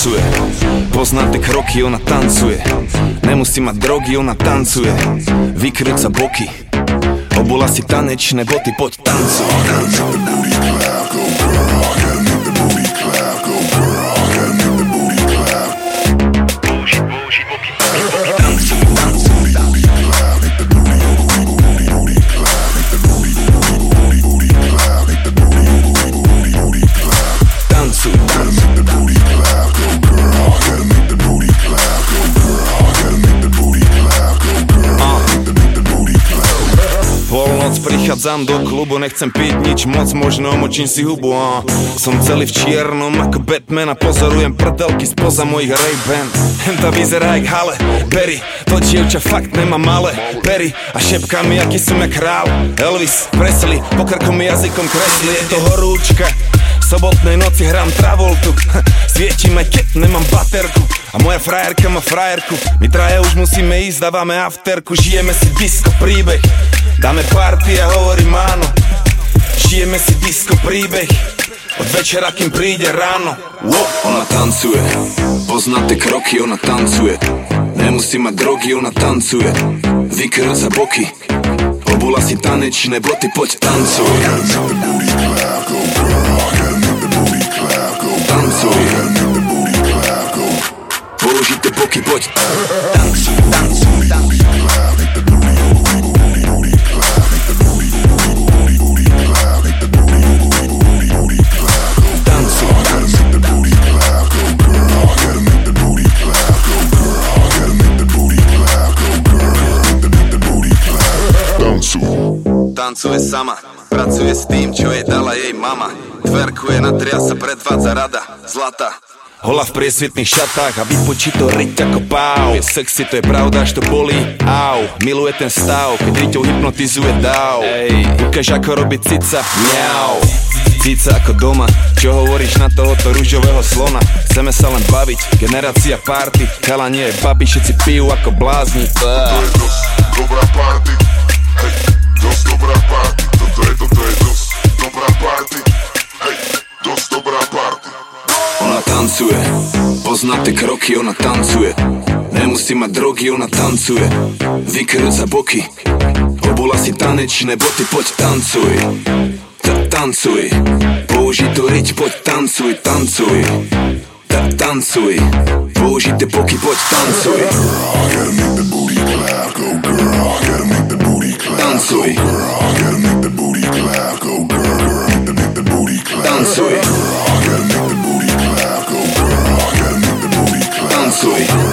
bilansuje Poznám tie kroky, ona tancuje. Nemusí mať drogy, ona tancuje. Vykrúca boky. Obula si tanečné boty, poď tancuj, tancuj, tancuj. Prichádzam do klubu, nechcem piť nič moc, možno močím si hubu a Som celý v čiernom ako Batman a pozorujem prdelky spoza mojich Ray-Ban Henta vyzerá jak hale, Berry, to dievča fakt nemá malé. Perry a šepká mi, aký som jak král. Elvis, Presley, pokrkom jazykom kresli, je to horúčka. Sobotnej noci hrám Travoltu. Sviečim aj keď nemám baterku. A moja frajerka má frajerku. My traje už musíme ísť, dávame afterku. Žijeme si disco príbeh Dáme party a hovorím áno. Žijeme si disco príbeh. Od večera, kým príde ráno. Wow. Ona tancuje, pozná tie kroky, ona tancuje. Nemusí mať drogy, ona tancuje. Vykrl za boky, obula si tanečné boty, poď tancuj. Tancuj. Použite boky, poď tancuje sama. Pracuje s tým, čo jej dala jej mama. Tverkuje na sa predvádza rada Zlata. Hola v priesvitných šatách a vypočí to riť ako pau. Je sexy, to je pravda, až to bolí. Au, miluje ten stav, keď riťou hypnotizuje dáv Ej, ukáž ako robí cica, miau. Cica ako doma, čo hovoríš na tohoto rúžového slona? Chceme sa len baviť, generácia party. Chala nie je babi, všetci pijú ako blázni. Dobrá party Ona tancuje, pozná tie kroky, ona tancuje. Nemusí mať drogy, ona tancuje. Vykrť za boky. Obula si tanečné boty, poď tancuj. Ta, tancuj. Použitú riť, poď tancuj, tancuj. Ta, tancuj. Použité boky, poď tancuj. Girl, Soul.